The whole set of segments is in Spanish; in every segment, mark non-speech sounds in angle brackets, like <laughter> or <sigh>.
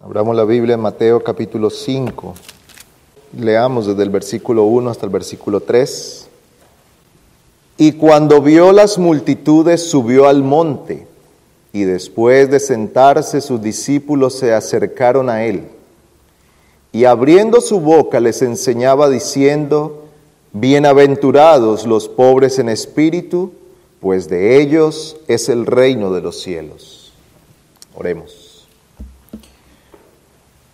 Abramos la Biblia en Mateo capítulo 5. Leamos desde el versículo 1 hasta el versículo 3. Y cuando vio las multitudes subió al monte, y después de sentarse sus discípulos se acercaron a él. Y abriendo su boca les enseñaba diciendo, Bienaventurados los pobres en espíritu, pues de ellos es el reino de los cielos. Oremos.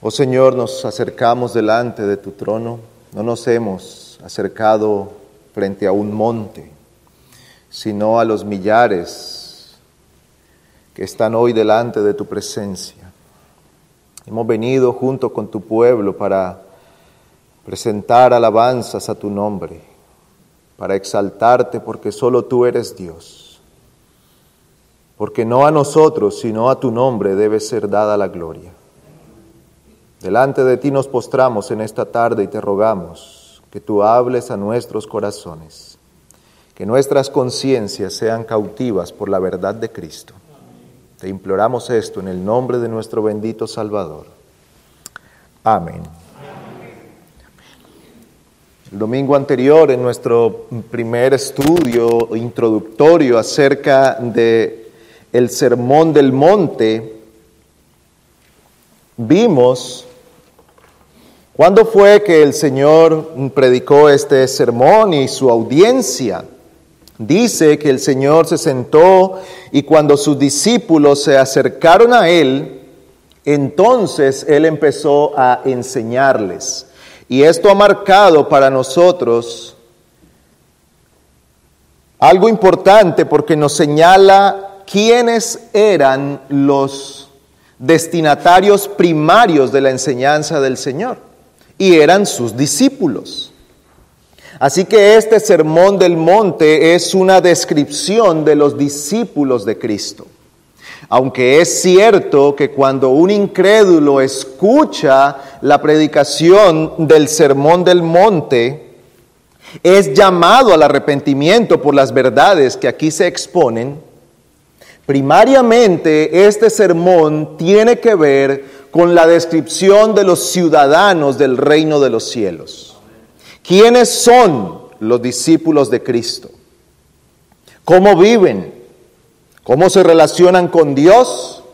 Oh Señor, nos acercamos delante de tu trono, no nos hemos acercado frente a un monte, sino a los millares que están hoy delante de tu presencia. Hemos venido junto con tu pueblo para presentar alabanzas a tu nombre, para exaltarte porque solo tú eres Dios, porque no a nosotros, sino a tu nombre debe ser dada la gloria. Delante de ti nos postramos en esta tarde y te rogamos que tú hables a nuestros corazones, que nuestras conciencias sean cautivas por la verdad de Cristo. Te imploramos esto en el nombre de nuestro bendito Salvador. Amén. El domingo anterior, en nuestro primer estudio introductorio acerca de el sermón del monte, vimos ¿Cuándo fue que el Señor predicó este sermón y su audiencia? Dice que el Señor se sentó y cuando sus discípulos se acercaron a Él, entonces Él empezó a enseñarles. Y esto ha marcado para nosotros algo importante porque nos señala quiénes eran los destinatarios primarios de la enseñanza del Señor y eran sus discípulos. Así que este sermón del monte es una descripción de los discípulos de Cristo. Aunque es cierto que cuando un incrédulo escucha la predicación del sermón del monte, es llamado al arrepentimiento por las verdades que aquí se exponen, primariamente este sermón tiene que ver con la descripción de los ciudadanos del reino de los cielos. ¿Quiénes son los discípulos de Cristo? ¿Cómo viven? ¿Cómo se relacionan con Dios?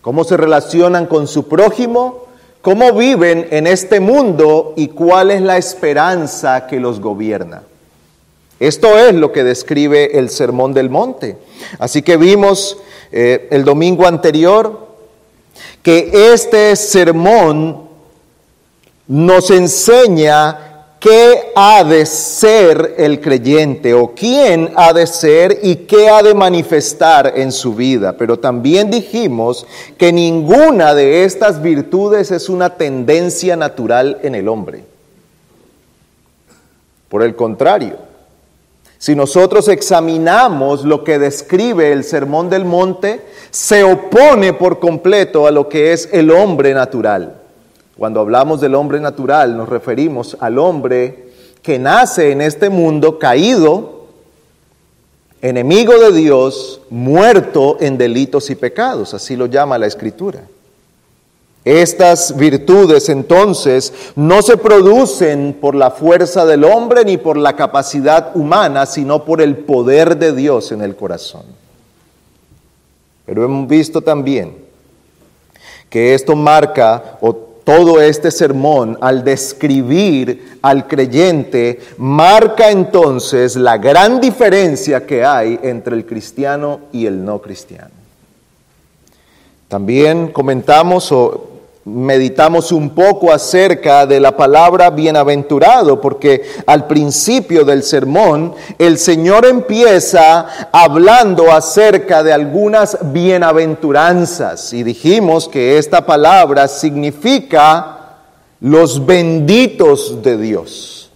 ¿Cómo se relacionan con su prójimo? ¿Cómo viven en este mundo y cuál es la esperanza que los gobierna? Esto es lo que describe el Sermón del Monte. Así que vimos eh, el domingo anterior que este sermón nos enseña qué ha de ser el creyente o quién ha de ser y qué ha de manifestar en su vida. Pero también dijimos que ninguna de estas virtudes es una tendencia natural en el hombre. Por el contrario, si nosotros examinamos lo que describe el Sermón del Monte, se opone por completo a lo que es el hombre natural. Cuando hablamos del hombre natural nos referimos al hombre que nace en este mundo caído, enemigo de Dios, muerto en delitos y pecados, así lo llama la Escritura. Estas virtudes entonces no se producen por la fuerza del hombre ni por la capacidad humana, sino por el poder de Dios en el corazón. Pero hemos visto también que esto marca, o todo este sermón, al describir al creyente, marca entonces la gran diferencia que hay entre el cristiano y el no cristiano. También comentamos o meditamos un poco acerca de la palabra bienaventurado, porque al principio del sermón el Señor empieza hablando acerca de algunas bienaventuranzas y dijimos que esta palabra significa los benditos de Dios.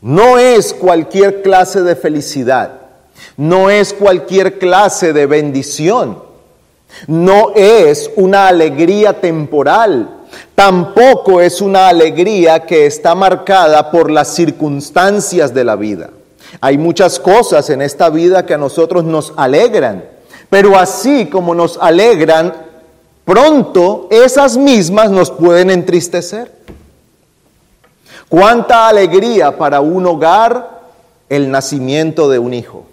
No es cualquier clase de felicidad, no es cualquier clase de bendición no es una alegría temporal, tampoco es una alegría que está marcada por las circunstancias de la vida. Hay muchas cosas en esta vida que a nosotros nos alegran, pero así como nos alegran, pronto esas mismas nos pueden entristecer. Cuánta alegría para un hogar el nacimiento de un hijo.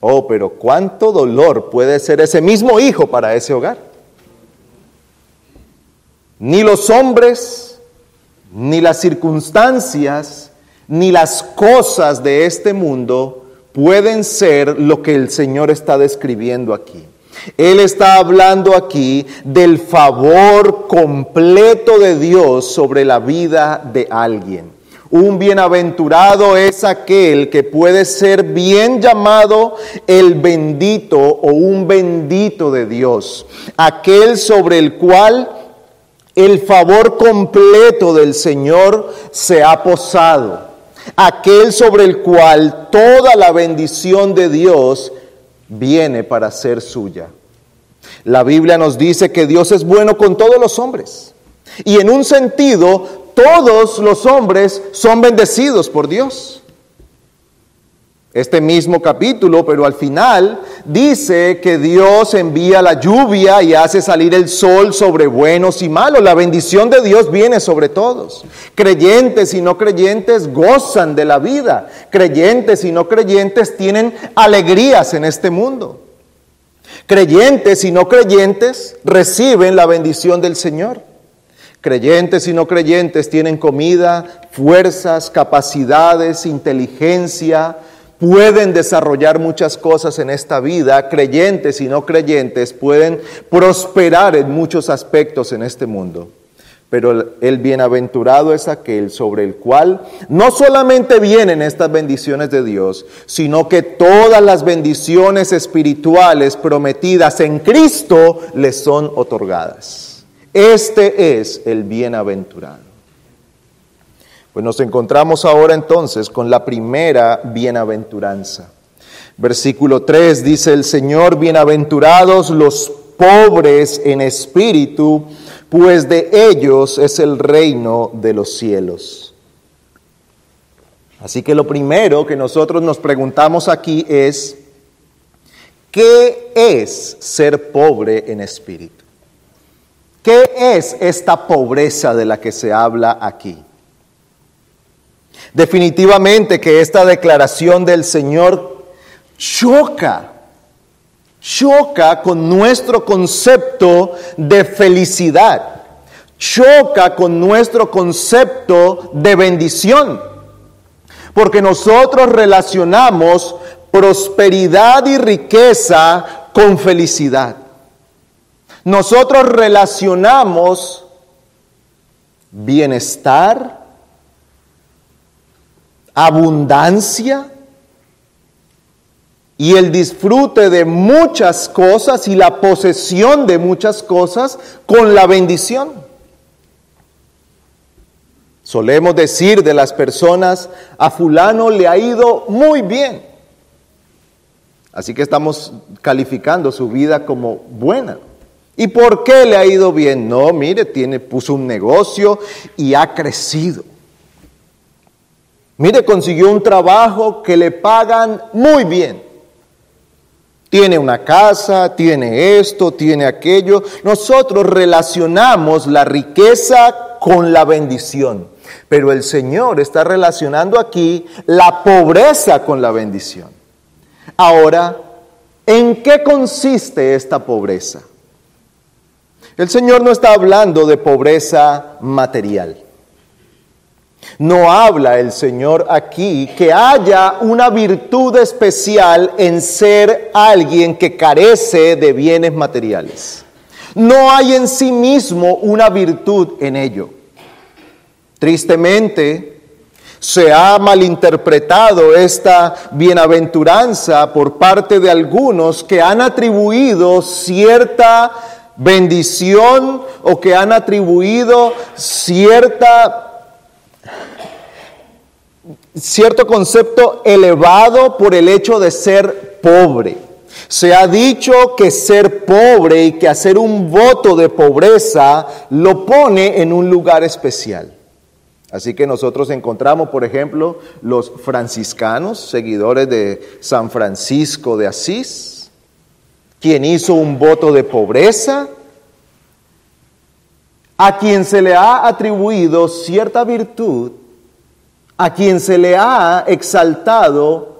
Oh, pero cuánto dolor puede ser ese mismo hijo para ese hogar. Ni los hombres, ni las circunstancias, ni las cosas de este mundo pueden ser lo que el Señor está describiendo aquí. Él está hablando aquí del favor completo de Dios sobre la vida de alguien. Un bienaventurado es aquel que puede ser bien llamado el bendito o un bendito de Dios, aquel sobre el cual el favor completo del Señor se ha posado, aquel sobre el cual toda la bendición de Dios viene para ser suya. La Biblia nos dice que Dios es bueno con todos los hombres. Y en un sentido, todos los hombres son bendecidos por Dios este mismo capítulo, pero al final dice que Dios envía la lluvia y hace salir el sol sobre buenos y malos. La bendición de Dios viene sobre todos. Creyentes y no creyentes gozan de la vida. Creyentes y no creyentes tienen alegrías en este mundo. Creyentes y no creyentes reciben la bendición del Señor. Creyentes y no creyentes tienen comida, fuerzas, capacidades, inteligencia, pueden desarrollar muchas cosas en esta vida, creyentes y no creyentes pueden prosperar en muchos aspectos en este mundo. Pero el bienaventurado es aquel sobre el cual no solamente vienen estas bendiciones de Dios, sino que todas las bendiciones espirituales prometidas en Cristo les son otorgadas. Este es el bienaventurado. Pues nos encontramos ahora entonces con la primera bienaventuranza. Versículo 3 dice el Señor, bienaventurados los pobres en espíritu, pues de ellos es el reino de los cielos. Así que lo primero que nosotros nos preguntamos aquí es, ¿qué es ser pobre en espíritu? ¿Qué es esta pobreza de la que se habla aquí? Definitivamente que esta declaración del Señor choca, choca con nuestro concepto de felicidad, choca con nuestro concepto de bendición, porque nosotros relacionamos prosperidad y riqueza con felicidad. Nosotros relacionamos bienestar, abundancia y el disfrute de muchas cosas y la posesión de muchas cosas con la bendición. Solemos decir de las personas, a fulano le ha ido muy bien. Así que estamos calificando su vida como buena. ¿Y por qué le ha ido bien? No, mire, tiene, puso un negocio y ha crecido. Mire, consiguió un trabajo que le pagan muy bien. Tiene una casa, tiene esto, tiene aquello. Nosotros relacionamos la riqueza con la bendición. Pero el Señor está relacionando aquí la pobreza con la bendición. Ahora, ¿en qué consiste esta pobreza? El Señor no está hablando de pobreza material. No habla el Señor aquí que haya una virtud especial en ser alguien que carece de bienes materiales. No hay en sí mismo una virtud en ello. Tristemente, se ha malinterpretado esta bienaventuranza por parte de algunos que han atribuido cierta bendición o que han atribuido cierta cierto concepto elevado por el hecho de ser pobre. Se ha dicho que ser pobre y que hacer un voto de pobreza lo pone en un lugar especial. Así que nosotros encontramos, por ejemplo, los franciscanos, seguidores de San Francisco de Asís, quien hizo un voto de pobreza, a quien se le ha atribuido cierta virtud, a quien se le ha exaltado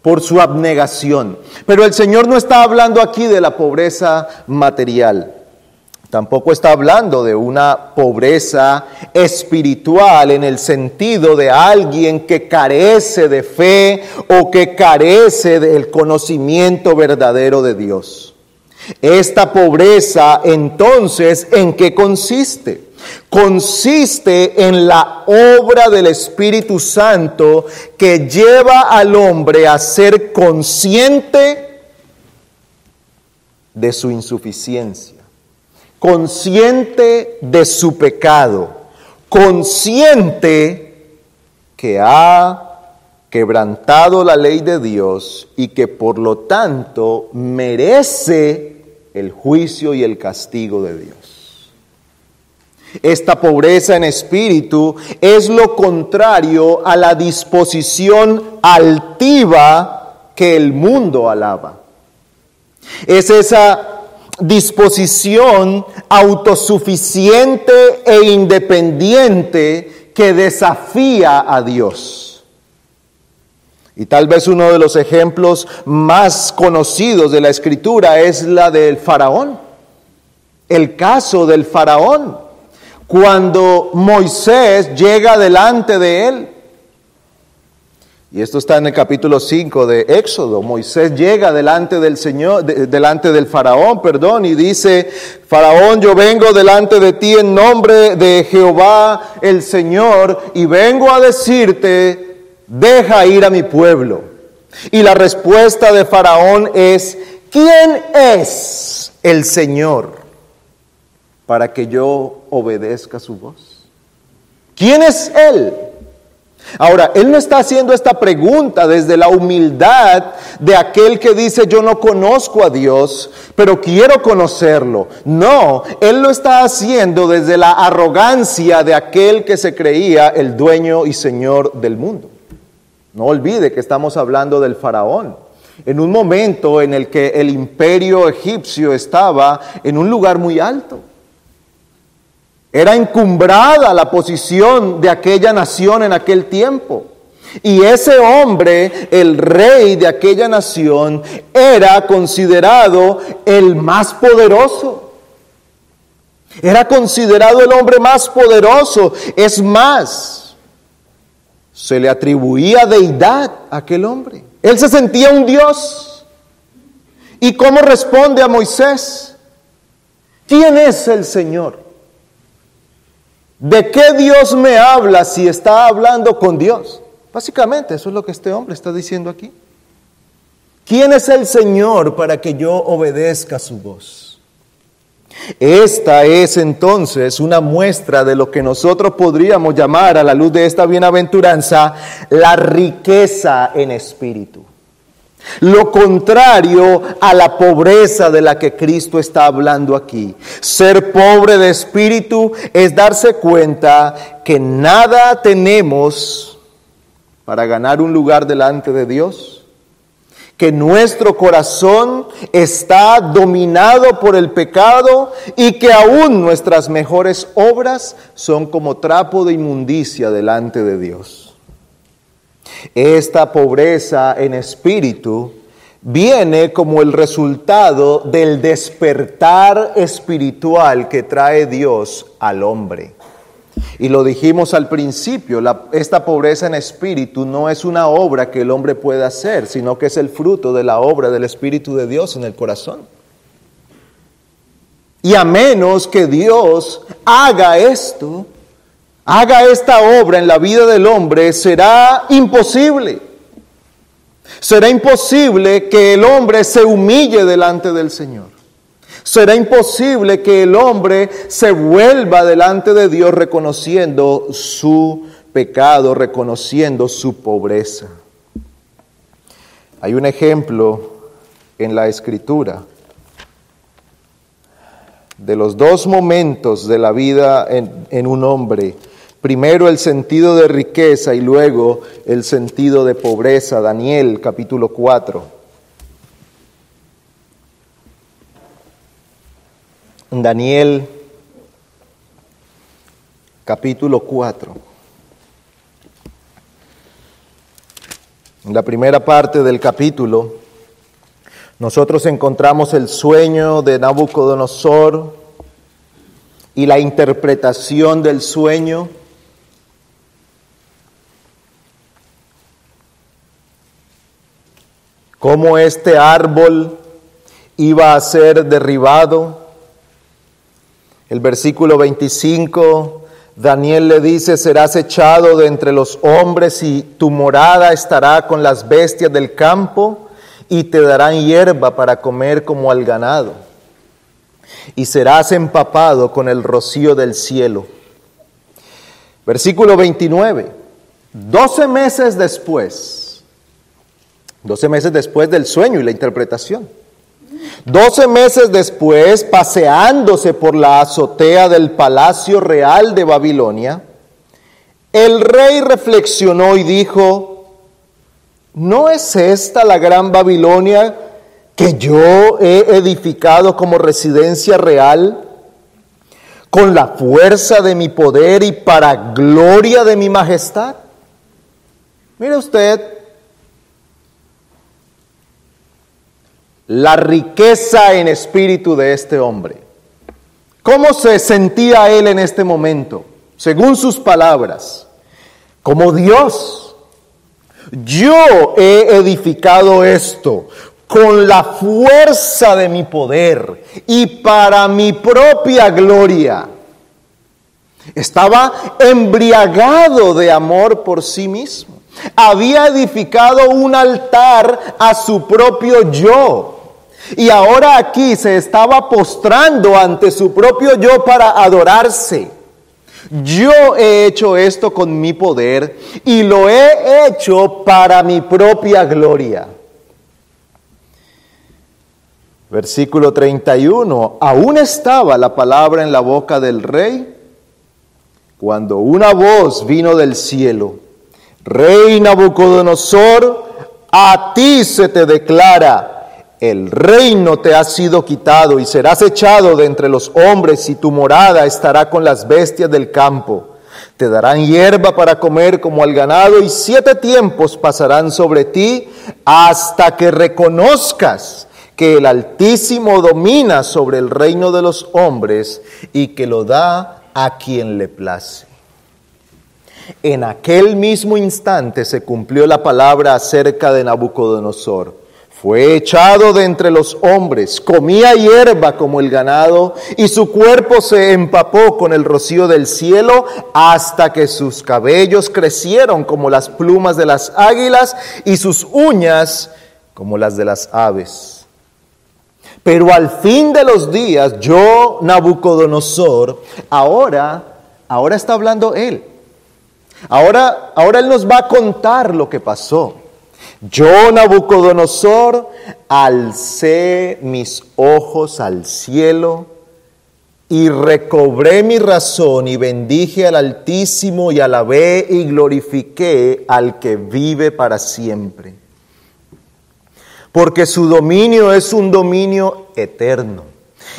por su abnegación. Pero el Señor no está hablando aquí de la pobreza material. Tampoco está hablando de una pobreza espiritual en el sentido de alguien que carece de fe o que carece del conocimiento verdadero de Dios. Esta pobreza entonces, ¿en qué consiste? Consiste en la obra del Espíritu Santo que lleva al hombre a ser consciente de su insuficiencia consciente de su pecado, consciente que ha quebrantado la ley de Dios y que por lo tanto merece el juicio y el castigo de Dios. Esta pobreza en espíritu es lo contrario a la disposición altiva que el mundo alaba. Es esa disposición autosuficiente e independiente que desafía a Dios. Y tal vez uno de los ejemplos más conocidos de la escritura es la del faraón. El caso del faraón, cuando Moisés llega delante de él y esto está en el capítulo 5 de Éxodo. Moisés llega delante del Señor, delante del faraón, perdón, y dice, faraón, yo vengo delante de ti en nombre de Jehová el Señor y vengo a decirte, deja ir a mi pueblo. Y la respuesta de faraón es, ¿quién es el Señor para que yo obedezca su voz? ¿Quién es Él? Ahora, él no está haciendo esta pregunta desde la humildad de aquel que dice yo no conozco a Dios, pero quiero conocerlo. No, él lo está haciendo desde la arrogancia de aquel que se creía el dueño y señor del mundo. No olvide que estamos hablando del faraón. En un momento en el que el imperio egipcio estaba en un lugar muy alto. Era encumbrada la posición de aquella nación en aquel tiempo. Y ese hombre, el rey de aquella nación, era considerado el más poderoso. Era considerado el hombre más poderoso. Es más, se le atribuía deidad a aquel hombre. Él se sentía un Dios. ¿Y cómo responde a Moisés? ¿Quién es el Señor? ¿De qué Dios me habla si está hablando con Dios? Básicamente, eso es lo que este hombre está diciendo aquí. ¿Quién es el Señor para que yo obedezca su voz? Esta es entonces una muestra de lo que nosotros podríamos llamar a la luz de esta bienaventuranza la riqueza en espíritu. Lo contrario a la pobreza de la que Cristo está hablando aquí. Ser pobre de espíritu es darse cuenta que nada tenemos para ganar un lugar delante de Dios, que nuestro corazón está dominado por el pecado y que aún nuestras mejores obras son como trapo de inmundicia delante de Dios. Esta pobreza en espíritu viene como el resultado del despertar espiritual que trae Dios al hombre. Y lo dijimos al principio, esta pobreza en espíritu no es una obra que el hombre puede hacer, sino que es el fruto de la obra del Espíritu de Dios en el corazón. Y a menos que Dios haga esto, haga esta obra en la vida del hombre, será imposible. Será imposible que el hombre se humille delante del Señor. Será imposible que el hombre se vuelva delante de Dios reconociendo su pecado, reconociendo su pobreza. Hay un ejemplo en la escritura de los dos momentos de la vida en, un hombre Primero el sentido de riqueza y luego el sentido de pobreza. Daniel capítulo 4. Daniel capítulo 4. En la primera parte del capítulo, nosotros encontramos el sueño de Nabucodonosor y la interpretación del sueño. Cómo este árbol iba a ser derribado. El versículo 25, Daniel le dice, serás echado de entre los hombres y tu morada estará con las bestias del campo y te darán hierba para comer como al ganado. Y serás empapado con el rocío del cielo. Versículo 29. Doce meses después, doce meses después del sueño y la interpretación, Doce meses después, paseándose por la azotea del palacio real de Babilonia, el rey reflexionó y dijo, ¿no es esta la gran Babilonia que yo he edificado como residencia real, con la fuerza de mi poder y para gloria de mi majestad? Mire usted, la riqueza en espíritu de este hombre. ¿Cómo se sentía él en este momento? Según sus palabras, como Dios. Yo he edificado esto con la fuerza de mi poder y para mi propia gloria. Estaba embriagado de amor por sí mismo. Había edificado un altar a su propio yo y ahora aquí se estaba postrando ante su propio yo para adorarse. Yo he hecho esto con mi poder y lo he hecho para mi propia gloria. Versículo 31. Aún estaba la palabra en la boca del rey cuando una voz vino del cielo. Rey Nabucodonosor, a ti se te declara el reino te ha sido quitado y serás echado de entre los hombres y tu morada estará con las bestias del campo. Te darán hierba para comer como al ganado y siete tiempos pasarán sobre ti hasta que reconozcas que el Altísimo domina sobre el reino de los hombres y que lo da a quien le place. En aquel mismo instante se cumplió la palabra acerca de Nabucodonosor fue echado de entre los hombres, comía hierba como el ganado, y su cuerpo se empapó con el rocío del cielo hasta que sus cabellos crecieron como las plumas de las águilas y sus uñas como las de las aves. Pero al fin de los días, yo, Nabucodonosor, ahora, ahora está hablando él. Ahora, ahora él nos va a contar lo que pasó. Yo, Nabucodonosor, alcé mis ojos al cielo y recobré mi razón y bendije al Altísimo y alabé y glorifiqué al que vive para siempre. Porque su dominio es un dominio eterno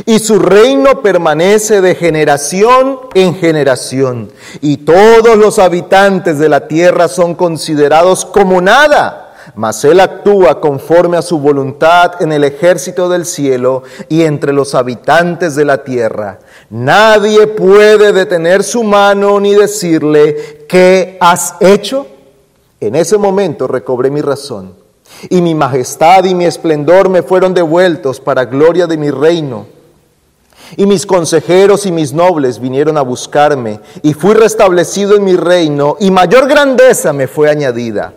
y su reino permanece de generación en generación y todos los habitantes de la tierra son considerados como nada mas Él actúa conforme a su voluntad en el ejército del cielo y entre los habitantes de la tierra. Nadie puede detener su mano ni decirle, ¿qué has hecho? En ese momento recobré mi razón y mi majestad y mi esplendor me fueron devueltos para gloria de mi reino. Y mis consejeros y mis nobles vinieron a buscarme, y fui restablecido en mi reino, y mayor grandeza me fue añadida.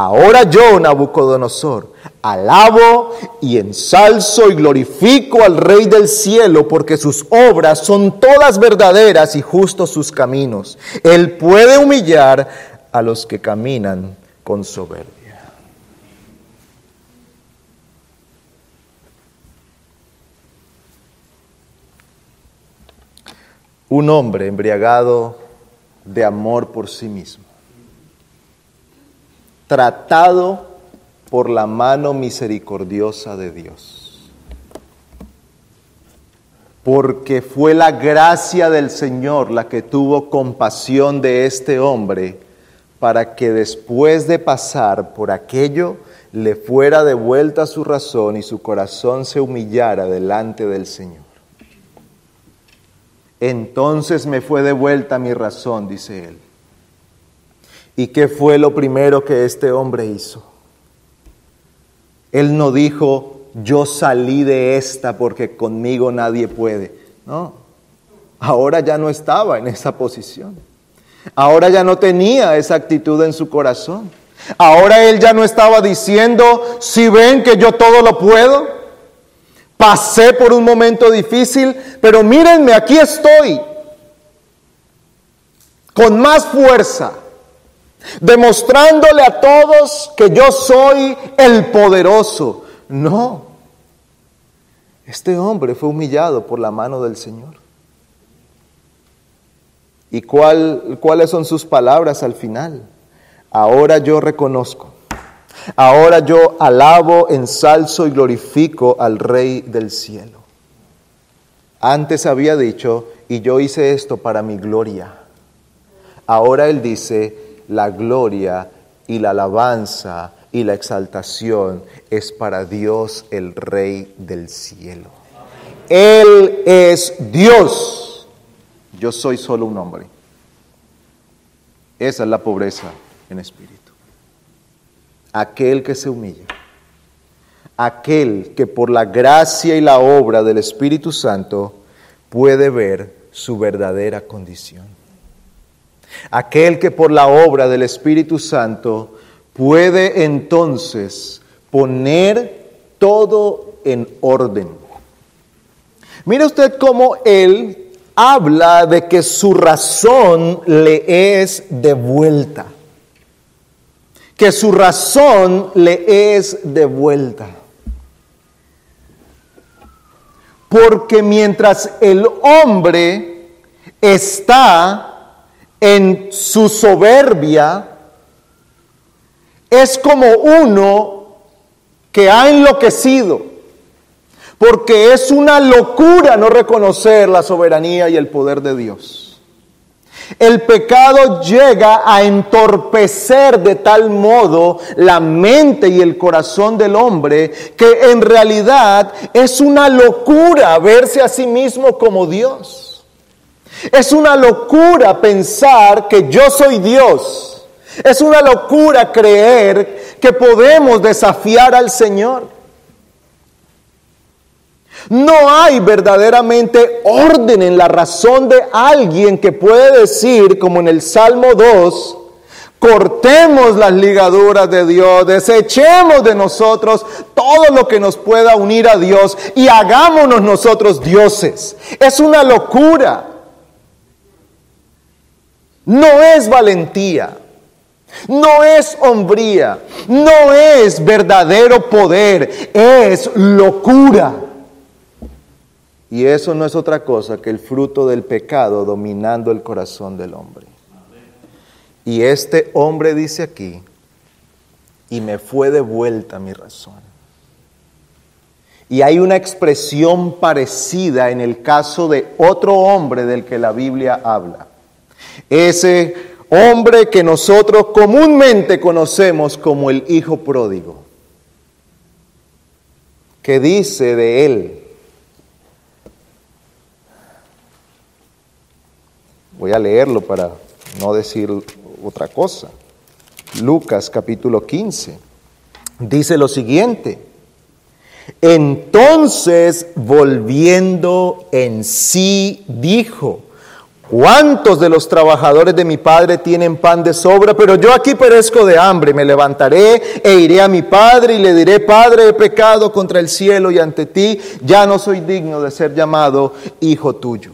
Ahora yo, Nabucodonosor, alabo y ensalzo y glorifico al Rey del cielo porque sus obras son todas verdaderas y justos sus caminos. Él puede humillar a los que caminan con soberbia. Un hombre embriagado de amor por sí mismo tratado por la mano misericordiosa de Dios. porque fue la gracia del Señor la que tuvo compasión de este hombre para que después de pasar por aquello le fuera devuelta su razón y su corazón se humillara delante del Señor. Entonces me fue devuelta mi razón, dice él. ¿Y qué fue lo primero que este hombre hizo? Él no dijo, yo salí de esta porque conmigo nadie puede. No, ahora ya no estaba en esa posición. Ahora ya no tenía esa actitud en su corazón. Ahora él ya no estaba diciendo, si ven que yo todo lo puedo, pasé por un momento difícil, pero mírenme, aquí estoy, con más fuerza, demostrándole a todos que yo soy el poderoso. No, este hombre fue humillado por la mano del Señor. ¿Y cuál, cuáles son sus palabras al final? Ahora yo reconozco, ahora yo alabo, ensalzo y glorifico al Rey del cielo. Antes había dicho, y yo hice esto para mi gloria. Ahora él dice, la gloria y la alabanza y la exaltación es para Dios el Rey del cielo. Él es Dios. Yo soy solo un hombre. Esa es la pobreza en espíritu. Aquel que se humilla. Aquel que por la gracia y la obra del Espíritu Santo puede ver su verdadera condición. Aquel que por la obra del Espíritu Santo puede entonces poner todo en orden. Mire usted cómo él habla de que su razón le es devuelta. Que su razón le es devuelta. Porque mientras el hombre está en su soberbia, es como uno que ha enloquecido, porque es una locura no reconocer la soberanía y el poder de Dios. El pecado llega a entorpecer de tal modo la mente y el corazón del hombre que en realidad es una locura verse a sí mismo como Dios. Es una locura pensar que yo soy Dios es una locura creer que podemos desafiar al Señor. No hay verdaderamente orden en la razón de alguien que puede decir, como en el Salmo 2, cortemos las ligaduras de Dios, desechemos de nosotros todo lo que nos pueda unir a Dios y hagámonos nosotros dioses. Es una locura. No es valentía. No es hombría, no es verdadero poder, es locura. Y eso no es otra cosa que el fruto del pecado dominando el corazón del hombre. Y este hombre dice aquí, y me fue devuelta mi razón. Y hay una expresión parecida en el caso de otro hombre del que la Biblia habla. Ese hombre que nosotros comúnmente conocemos como el hijo pródigo, que dice de él, voy a leerlo para no decir otra cosa, Lucas capítulo 15, dice lo siguiente, entonces volviendo en sí dijo, ¿Cuántos de los trabajadores de mi padre tienen pan de sobra? Pero yo aquí perezco de hambre. Me levantaré e iré a mi padre y le diré, Padre, he pecado contra el cielo y ante ti. Ya no soy digno de ser llamado hijo tuyo.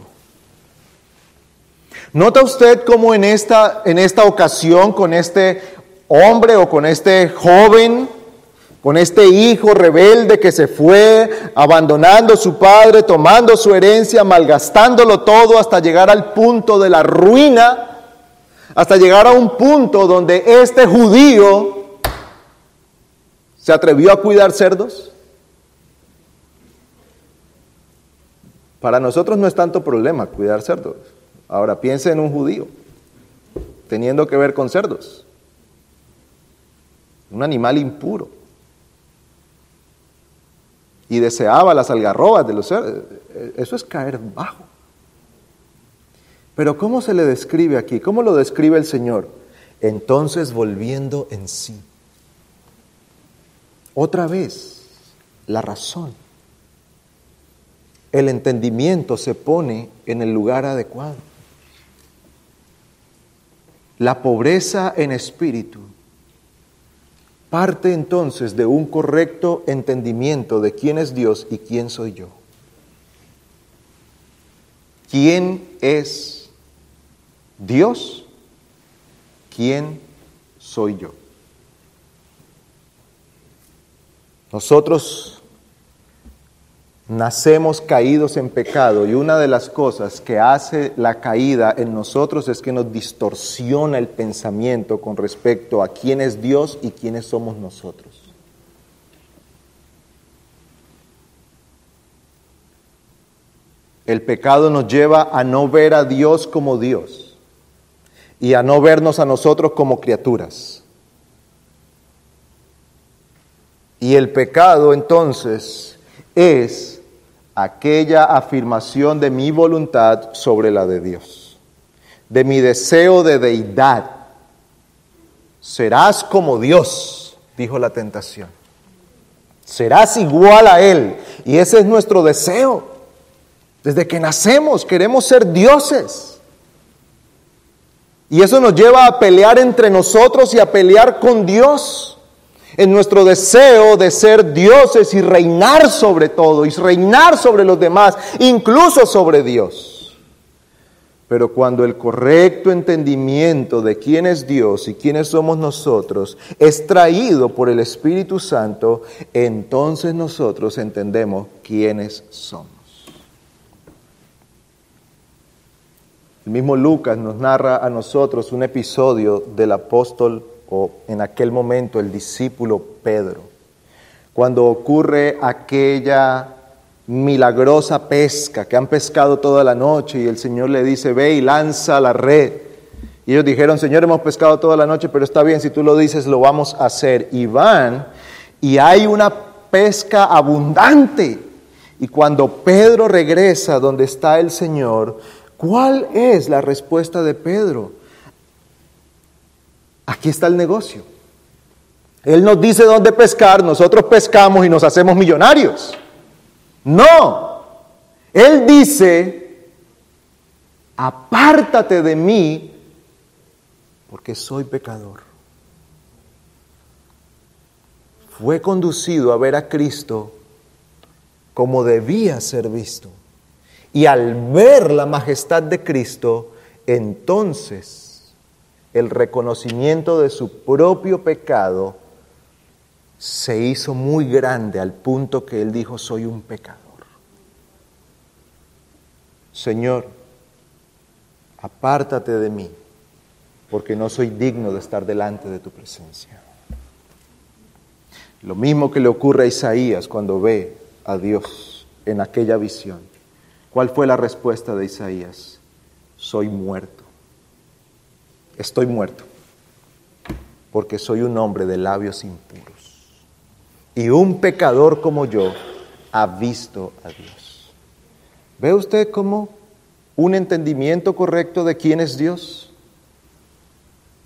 ¿Nota usted cómo en esta, en esta ocasión con este hombre o con este joven con este hijo rebelde que se fue, abandonando a su padre, tomando su herencia, malgastándolo todo hasta llegar al punto de la ruina, hasta llegar a un punto donde este judío se atrevió a cuidar cerdos. Para nosotros no es tanto problema cuidar cerdos. Ahora piense en un judío teniendo que ver con cerdos. Un animal impuro. Y deseaba las algarrobas de los cerdos. Eso es caer bajo. Pero ¿cómo se le describe aquí? ¿Cómo lo describe el Señor? Entonces volviendo en sí. Otra vez, la razón. El entendimiento se pone en el lugar adecuado. La pobreza en espíritu parte entonces de un correcto entendimiento de quién es Dios y quién soy yo. ¿Quién es Dios? ¿Quién soy yo? Nosotros nacemos caídos en pecado y una de las cosas que hace la caída en nosotros es que nos distorsiona el pensamiento con respecto a quién es Dios y quiénes somos nosotros. El pecado nos lleva a no ver a Dios como Dios y a no vernos a nosotros como criaturas. Y el pecado entonces es aquella afirmación de mi voluntad sobre la de Dios, de mi deseo de deidad. Serás como Dios, dijo la tentación. Serás igual a Él. Y ese es nuestro deseo. Desde que nacemos queremos ser dioses. Y eso nos lleva a pelear entre nosotros y a pelear con Dios en nuestro deseo de ser dioses y reinar sobre todo, y reinar sobre los demás, incluso sobre Dios. Pero cuando el correcto entendimiento de quién es Dios y quiénes somos nosotros es traído por el Espíritu Santo, entonces nosotros entendemos quiénes somos. El mismo Lucas nos narra a nosotros un episodio del apóstol o en aquel momento el discípulo Pedro, cuando ocurre aquella milagrosa pesca que han pescado toda la noche y el Señor le dice, ve y lanza la red. Y ellos dijeron, Señor, hemos pescado toda la noche, pero está bien, si tú lo dices, lo vamos a hacer. Y van y hay una pesca abundante. Y cuando Pedro regresa donde está el Señor, ¿cuál es la respuesta de Pedro? Aquí está el negocio. Él nos dice dónde pescar, nosotros pescamos y nos hacemos millonarios. No, Él dice, apártate de mí porque soy pecador. Fue conducido a ver a Cristo como debía ser visto. Y al ver la majestad de Cristo, entonces el reconocimiento de su propio pecado se hizo muy grande al punto que él dijo, soy un pecador. Señor, apártate de mí, porque no soy digno de estar delante de tu presencia. Lo mismo que le ocurre a Isaías cuando ve a Dios en aquella visión. ¿Cuál fue la respuesta de Isaías? Soy muerto estoy muerto, porque soy un hombre de labios impuros. Y un pecador como yo ha visto a Dios. ¿Ve usted cómo un entendimiento correcto de quién es Dios?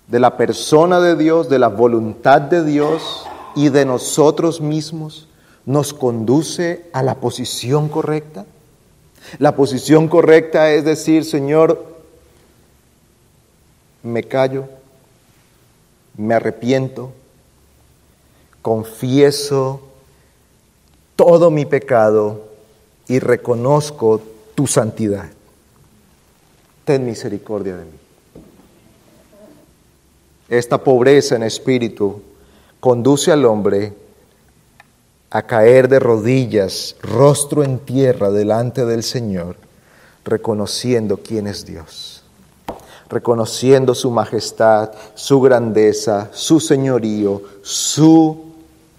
De la persona de Dios, de la voluntad de Dios y de nosotros mismos nos conduce a la posición correcta. La posición correcta es decir, Señor, me callo, me arrepiento, confieso todo mi pecado y reconozco tu santidad. Ten misericordia de mí. Esta pobreza en espíritu conduce al hombre a caer de rodillas, rostro en tierra delante del Señor, reconociendo quién es Dios reconociendo su majestad, su grandeza, su señorío, su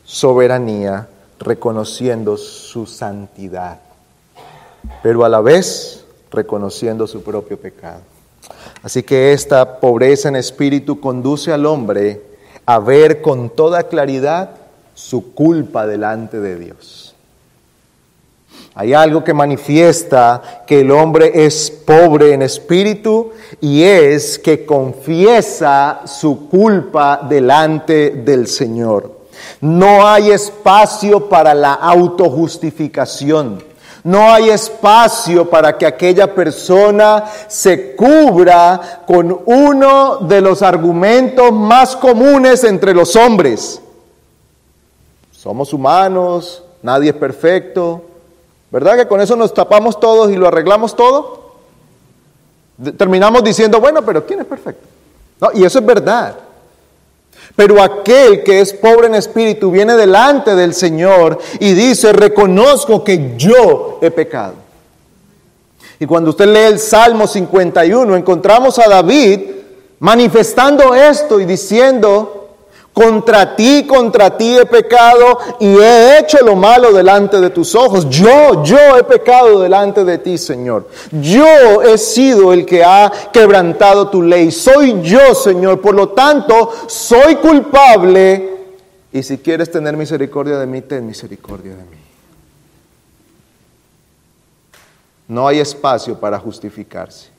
soberanía, reconociendo su santidad. pero a la vez reconociendo su propio pecado. Así que esta pobreza en espíritu conduce al hombre a ver con toda claridad su culpa delante de Dios. Hay algo que manifiesta que el hombre es pobre en espíritu y es que confiesa su culpa delante del Señor. No hay espacio para la autojustificación. No hay espacio para que aquella persona se cubra con uno de los argumentos más comunes entre los hombres. Somos humanos, nadie es perfecto. ¿Verdad que con eso nos tapamos todos y lo arreglamos todo? Terminamos diciendo, bueno, pero ¿quién es perfecto? No, y eso es verdad. Pero aquel que es pobre en espíritu viene delante del Señor y dice, reconozco que yo he pecado. Y cuando usted lee el Salmo 51, encontramos a David manifestando esto y diciendo, contra ti, contra ti he pecado y he hecho lo malo delante de tus ojos. Yo, yo he pecado delante de ti, Señor. Yo he sido el que ha quebrantado tu ley. Soy yo, Señor. Por lo tanto, soy culpable. Y si quieres tener misericordia de mí, ten misericordia de mí. No hay espacio para justificarse.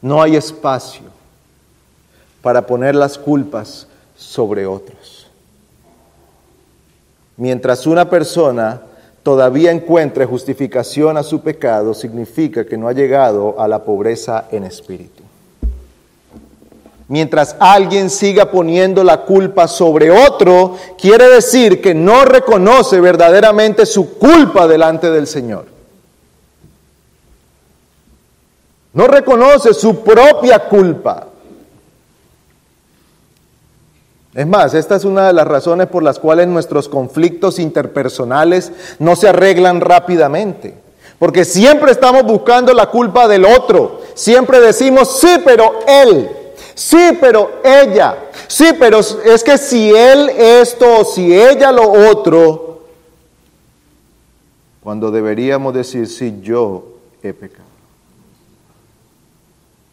No hay espacio para poner las culpas sobre otros. Mientras una persona todavía encuentre justificación a su pecado, significa que no ha llegado a la pobreza en espíritu. Mientras alguien siga poniendo la culpa sobre otro, quiere decir que no reconoce verdaderamente su culpa delante del Señor. No reconoce su propia culpa. Es más, esta es una de las razones por las cuales nuestros conflictos interpersonales no se arreglan rápidamente. Porque siempre estamos buscando la culpa del otro. Siempre decimos, sí, pero él. Sí, pero ella. Sí, pero es que si él esto o si ella lo otro, cuando deberíamos decir, sí, yo he pecado.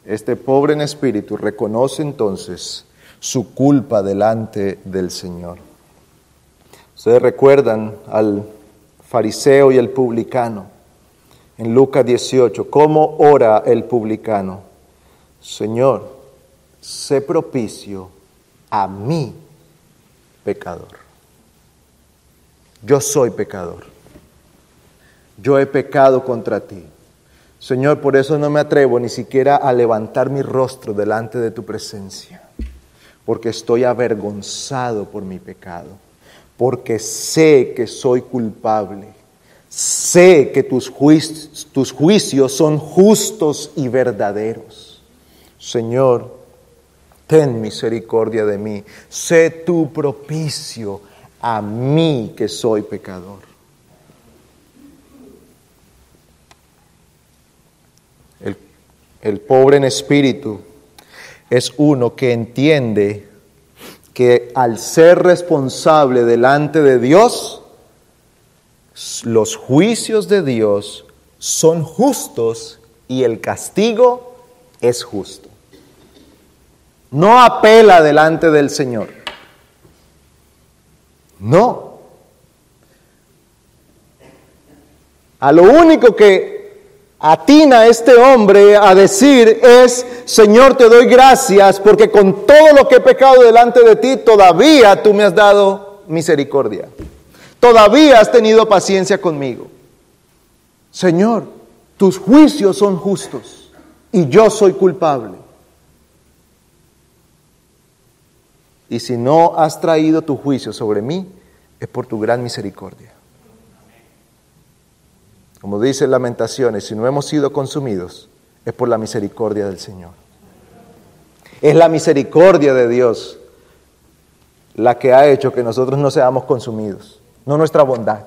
Este pobre en espíritu reconoce entonces su culpa delante del Señor. Ustedes recuerdan al fariseo y el publicano en Lucas 18, ¿cómo ora el publicano? Señor, sé propicio a mí, pecador. Yo soy pecador. Yo he pecado contra ti. Señor, por eso no me atrevo ni siquiera a levantar mi rostro delante de tu presencia porque estoy avergonzado por mi pecado, porque sé que soy culpable, sé que tus juicios, son justos y verdaderos. Señor, ten misericordia de mí, sé tu propicio a mí que soy pecador. El pobre en espíritu es uno que entiende que al ser responsable delante de Dios, los juicios de Dios son justos y el castigo es justo. No apela delante del Señor. No. A lo único que atina este hombre a decir es, Señor, te doy gracias porque con todo lo que he pecado delante de ti, todavía tú me has dado misericordia. Todavía has tenido paciencia conmigo. Señor, tus juicios son justos y yo soy culpable. Y si no has traído tu juicio sobre mí, es por tu gran misericordia. Como dice Lamentaciones, si no hemos sido consumidos, es por la misericordia del Señor. Es la misericordia de Dios la que ha hecho que nosotros no seamos consumidos, no nuestra bondad.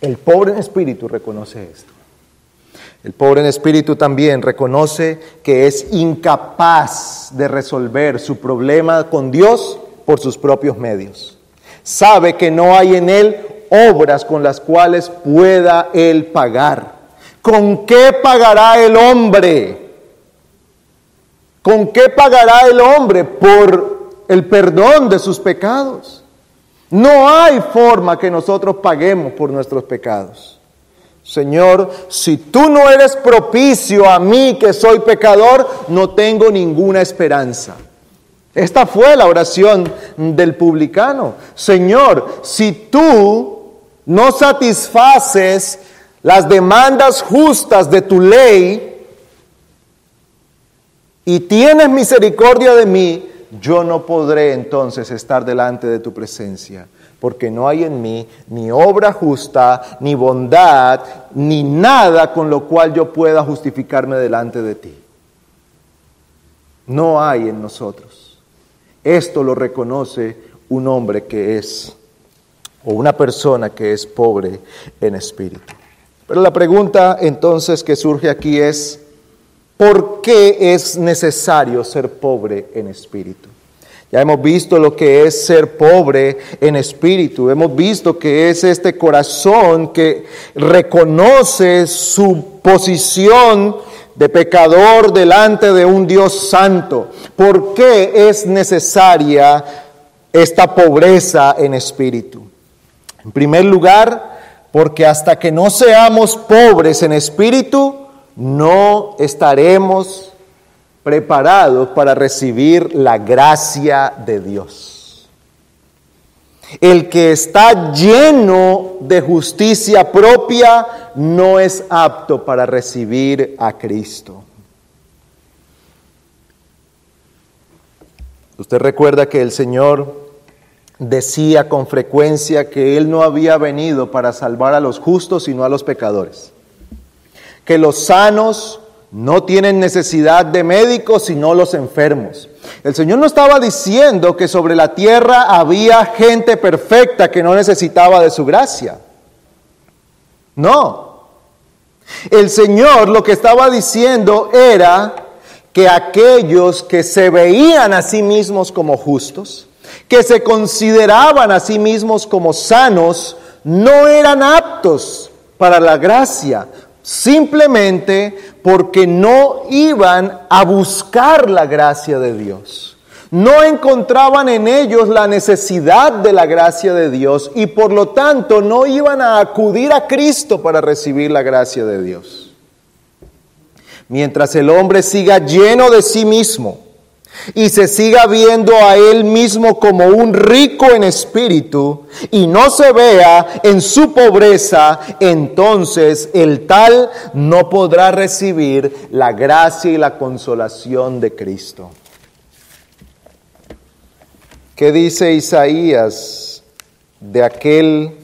El pobre en espíritu reconoce esto. El pobre en espíritu también reconoce que es incapaz de resolver su problema con Dios por sus propios medios. Sabe que no hay en él obras con las cuales pueda él pagar. ¿Con qué pagará el hombre? ¿Con qué pagará el hombre por el perdón de sus pecados? No hay forma que nosotros paguemos por nuestros pecados. Señor, si tú no eres propicio a mí que soy pecador, no tengo ninguna esperanza. Esta fue la oración del publicano. Señor, si tú no satisfaces las demandas justas de tu ley y tienes misericordia de mí, yo no podré entonces estar delante de tu presencia, porque no hay en mí ni obra justa, ni bondad, ni nada con lo cual yo pueda justificarme delante de ti. No hay en nosotros. Esto lo reconoce un hombre que es, o una persona que es pobre en espíritu. Pero la pregunta entonces que surge aquí es, ¿por qué es necesario ser pobre en espíritu? Ya hemos visto lo que es ser pobre en espíritu. Hemos visto que es este corazón que reconoce su posición de pecador delante de un Dios santo. ¿Por qué es necesaria esta pobreza en espíritu? En primer lugar, porque hasta que no seamos pobres en espíritu, no estaremos preparados para recibir la gracia de Dios. El que está lleno de justicia propia no es apto para recibir a Cristo. Usted recuerda que el Señor decía con frecuencia que Él no había venido para salvar a los justos, sino a los pecadores. Que los sanos no tienen necesidad de médicos, sino los enfermos. El Señor no estaba diciendo que sobre la tierra había gente perfecta que no necesitaba de su gracia. No. El Señor lo que estaba diciendo era que aquellos que se veían a sí mismos como justos, que se consideraban a sí mismos como sanos, no eran aptos para la gracia, simplemente porque no iban a buscar la gracia de Dios. No encontraban en ellos la necesidad de la gracia de Dios y por lo tanto no iban a acudir a Cristo para recibir la gracia de Dios. Mientras el hombre siga lleno de sí mismo, y se siga viendo a él mismo como un rico en espíritu y no se vea en su pobreza, entonces el tal no podrá recibir la gracia y la consolación de Cristo. ¿Qué dice Isaías de aquel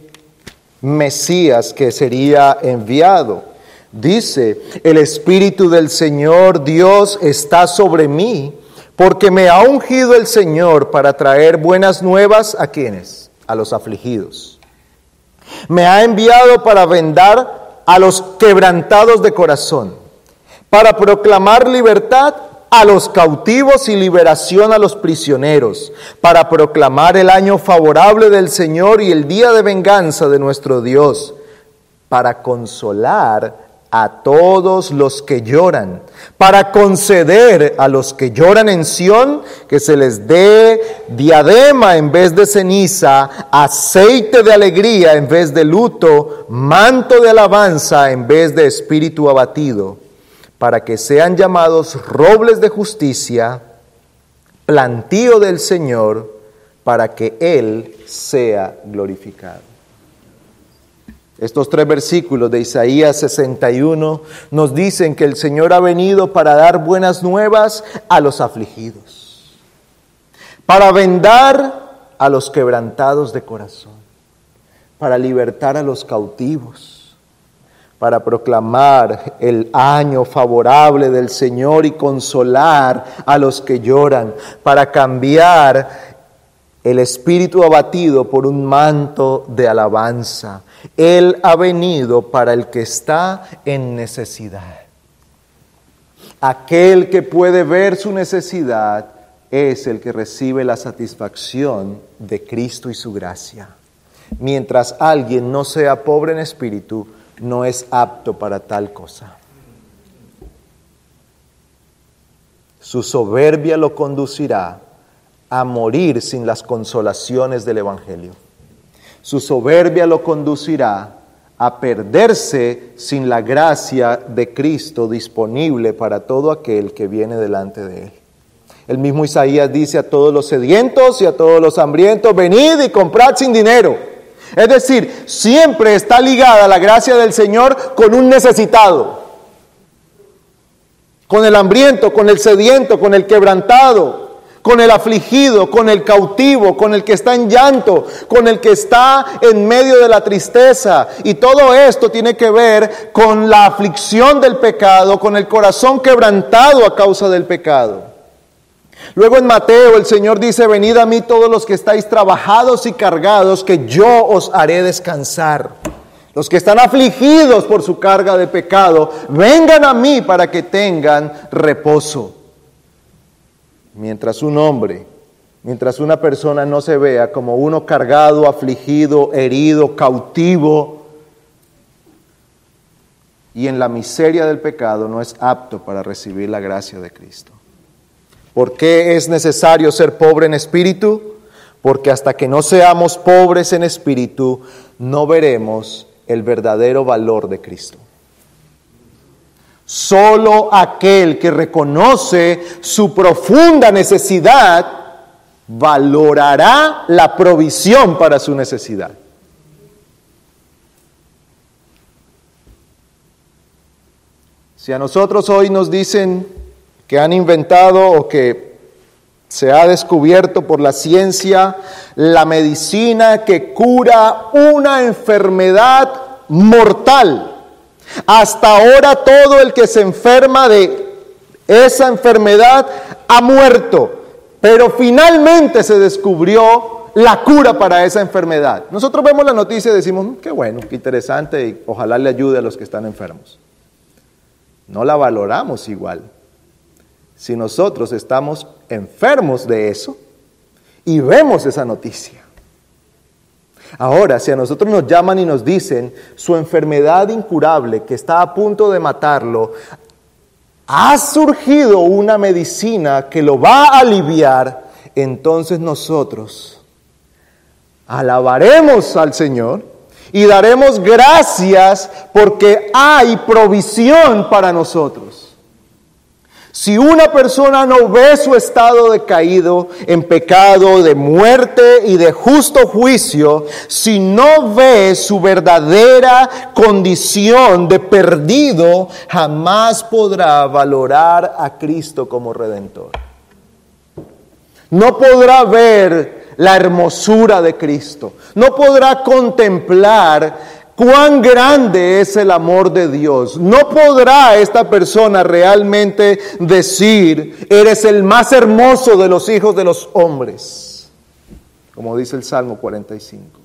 Mesías que sería enviado? Dice, el Espíritu del Señor Dios está sobre mí porque me ha ungido el Señor para traer buenas nuevas a quienes, a los afligidos. Me ha enviado para vendar a los quebrantados de corazón, para proclamar libertad a los cautivos y liberación a los prisioneros, para proclamar el año favorable del Señor y el día de venganza de nuestro Dios, para consolar a todos los que lloran, para conceder a los que lloran en Sión que se les dé diadema en vez de ceniza, aceite de alegría en vez de luto, manto de alabanza en vez de espíritu abatido, para que sean llamados robles de justicia, plantío del Señor, para que Él sea glorificado. Estos tres versículos de Isaías 61 nos dicen que el Señor ha venido para dar buenas nuevas a los afligidos, para vendar a los quebrantados de corazón, para libertar a los cautivos, para proclamar el año favorable del Señor y consolar a los que lloran, para cambiar el espíritu abatido por un manto de alabanza él ha venido para el que está en necesidad. Aquel que puede ver su necesidad es el que recibe la satisfacción de Cristo y su gracia. Mientras alguien no sea pobre en espíritu, no es apto para tal cosa. Su soberbia lo conducirá a morir sin las consolaciones del Evangelio. Su soberbia lo conducirá a perderse sin la gracia de Cristo disponible para todo aquel que viene delante de él. El mismo Isaías dice a todos los sedientos y a todos los hambrientos, venid y comprad sin dinero. Es decir, siempre está ligada la gracia del Señor con un necesitado, con el hambriento, con el sediento, con el quebrantado, con el afligido, con el cautivo, con el que está en llanto, con el que está en medio de la tristeza. Y todo esto tiene que ver con la aflicción del pecado, con el corazón quebrantado a causa del pecado. Luego en Mateo el Señor dice, venid a mí todos los que estáis trabajados y cargados, que yo os haré descansar. Los que están afligidos por su carga de pecado, vengan a mí para que tengan reposo. Mientras un hombre, mientras una persona no se vea como uno cargado, afligido, herido, cautivo, y en la miseria del pecado no es apto para recibir la gracia de Cristo. ¿Por qué es necesario ser pobre en espíritu? Porque hasta que no seamos pobres en espíritu, no veremos el verdadero valor de Cristo. Solo aquel que reconoce su profunda necesidad valorará la provisión para su necesidad. Si a nosotros hoy nos dicen que han inventado o que se ha descubierto por la ciencia la medicina que cura una enfermedad mortal, hasta ahora todo el que se enferma de esa enfermedad ha muerto, pero finalmente se descubrió la cura para esa enfermedad. Nosotros vemos la noticia y decimos, mm, qué bueno, qué interesante y ojalá le ayude a los que están enfermos. No la valoramos igual. Si nosotros estamos enfermos de eso y vemos esa noticia. Ahora, si a nosotros nos llaman y nos dicen su enfermedad incurable que está a punto de matarlo, ha surgido una medicina que lo va a aliviar, entonces nosotros alabaremos al Señor y daremos gracias porque hay provisión para nosotros. Si una persona no ve su estado de caído en pecado, de muerte y de justo juicio, si no ve su verdadera condición de perdido, jamás podrá valorar a Cristo como redentor. No podrá ver la hermosura de Cristo. No podrá contemplar cuán grande es el amor de Dios. No podrá esta persona realmente decir, eres el más hermoso de los hijos de los hombres, como dice el Salmo 45.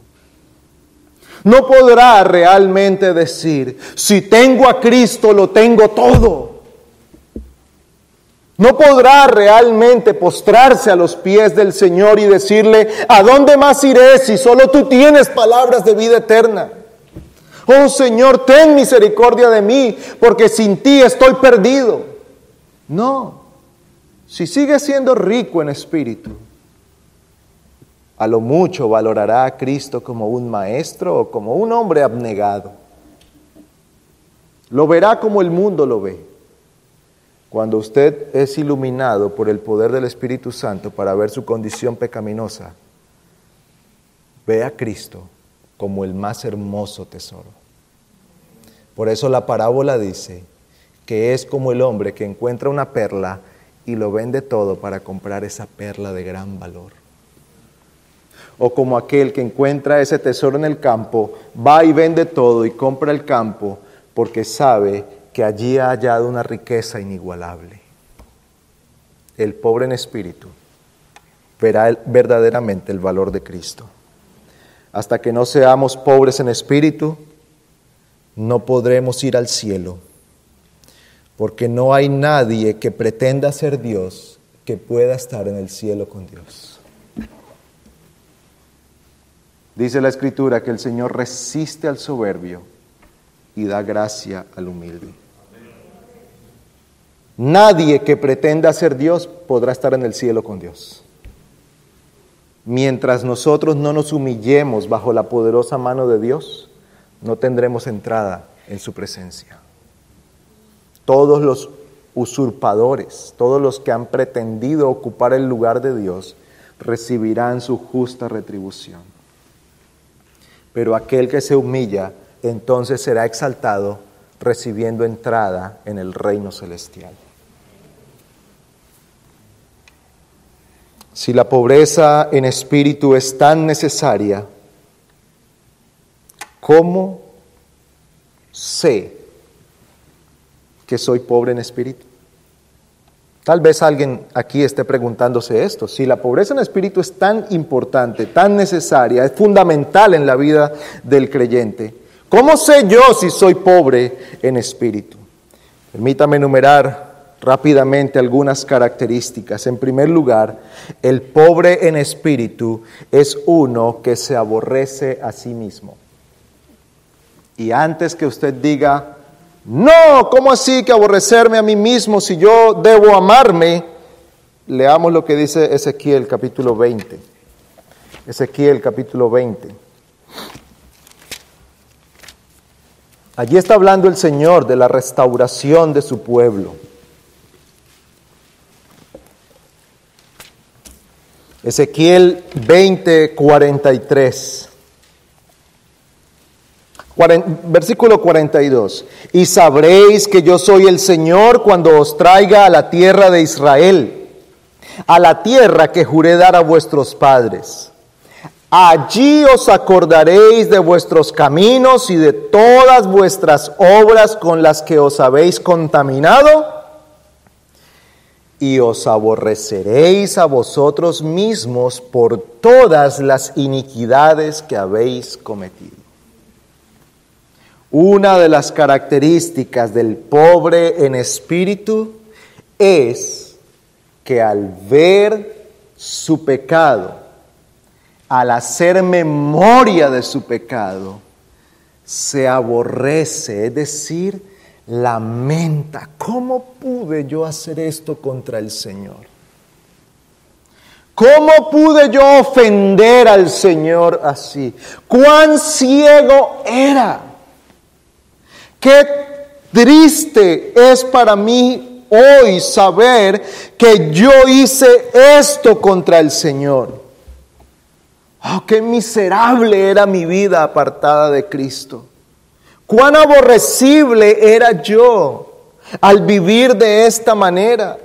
No podrá realmente decir, si tengo a Cristo, lo tengo todo. No podrá realmente postrarse a los pies del Señor y decirle, ¿a dónde más iré si solo tú tienes palabras de vida eterna? Oh Señor, ten misericordia de mí, porque sin ti estoy perdido. No, si sigue siendo rico en espíritu, a lo mucho valorará a Cristo como un maestro o como un hombre abnegado. Lo verá como el mundo lo ve. Cuando usted es iluminado por el poder del Espíritu Santo para ver su condición pecaminosa, ve a Cristo como el más hermoso tesoro. Por eso la parábola dice que es como el hombre que encuentra una perla y lo vende todo para comprar esa perla de gran valor. O como aquel que encuentra ese tesoro en el campo, va y vende todo y compra el campo porque sabe que allí ha hallado una riqueza inigualable. El pobre en espíritu verá verdaderamente el valor de Cristo hasta que no seamos pobres en espíritu, no podremos ir al cielo, porque no hay nadie que pretenda ser Dios que pueda estar en el cielo con Dios. Dice la escritura que el Señor resiste al soberbio y da gracia al humilde. Nadie que pretenda ser Dios podrá estar en el cielo con Dios. Mientras nosotros no nos humillemos bajo la poderosa mano de Dios, no tendremos entrada en su presencia. Todos los usurpadores, todos los que han pretendido ocupar el lugar de Dios, recibirán su justa retribución. Pero aquel que se humilla, entonces será exaltado, recibiendo entrada en el reino celestial. Si la pobreza en espíritu es tan necesaria, ¿cómo sé que soy pobre en espíritu? Tal vez alguien aquí esté preguntándose esto. Si la pobreza en espíritu es tan importante, tan necesaria, es fundamental en la vida del creyente, ¿cómo sé yo si soy pobre en espíritu? Permítame enumerar rápidamente algunas características. En primer lugar, el pobre en espíritu es uno que se aborrece a sí mismo. Y antes que usted diga, no, ¿cómo así que aborrecerme a mí mismo si yo debo amarme? Leamos lo que dice Ezequiel capítulo 20. Ezequiel capítulo 20. Allí está hablando el Señor de la restauración de su pueblo. Ezequiel 20, 43. Versículo 42. Y sabréis que yo soy el Señor cuando os traiga a la tierra de Israel, a la tierra que juré dar a vuestros padres. Allí os acordaréis de vuestros caminos y de todas vuestras obras con las que os habéis contaminado y os aborreceréis a vosotros mismos por todas las iniquidades que habéis cometido. Una de las características del pobre en espíritu es que al ver su pecado, al hacer memoria de su pecado, se aborrece, es decir, lamenta, ¿cómo pude yo hacer esto contra el Señor? ¿Cómo pude yo ofender al Señor así? ¿Cuán ciego era? Qué triste es para mí hoy saber que yo hice esto contra el Señor. Oh, qué miserable era mi vida apartada de Cristo. Cuán aborrecible era yo al vivir de esta manera.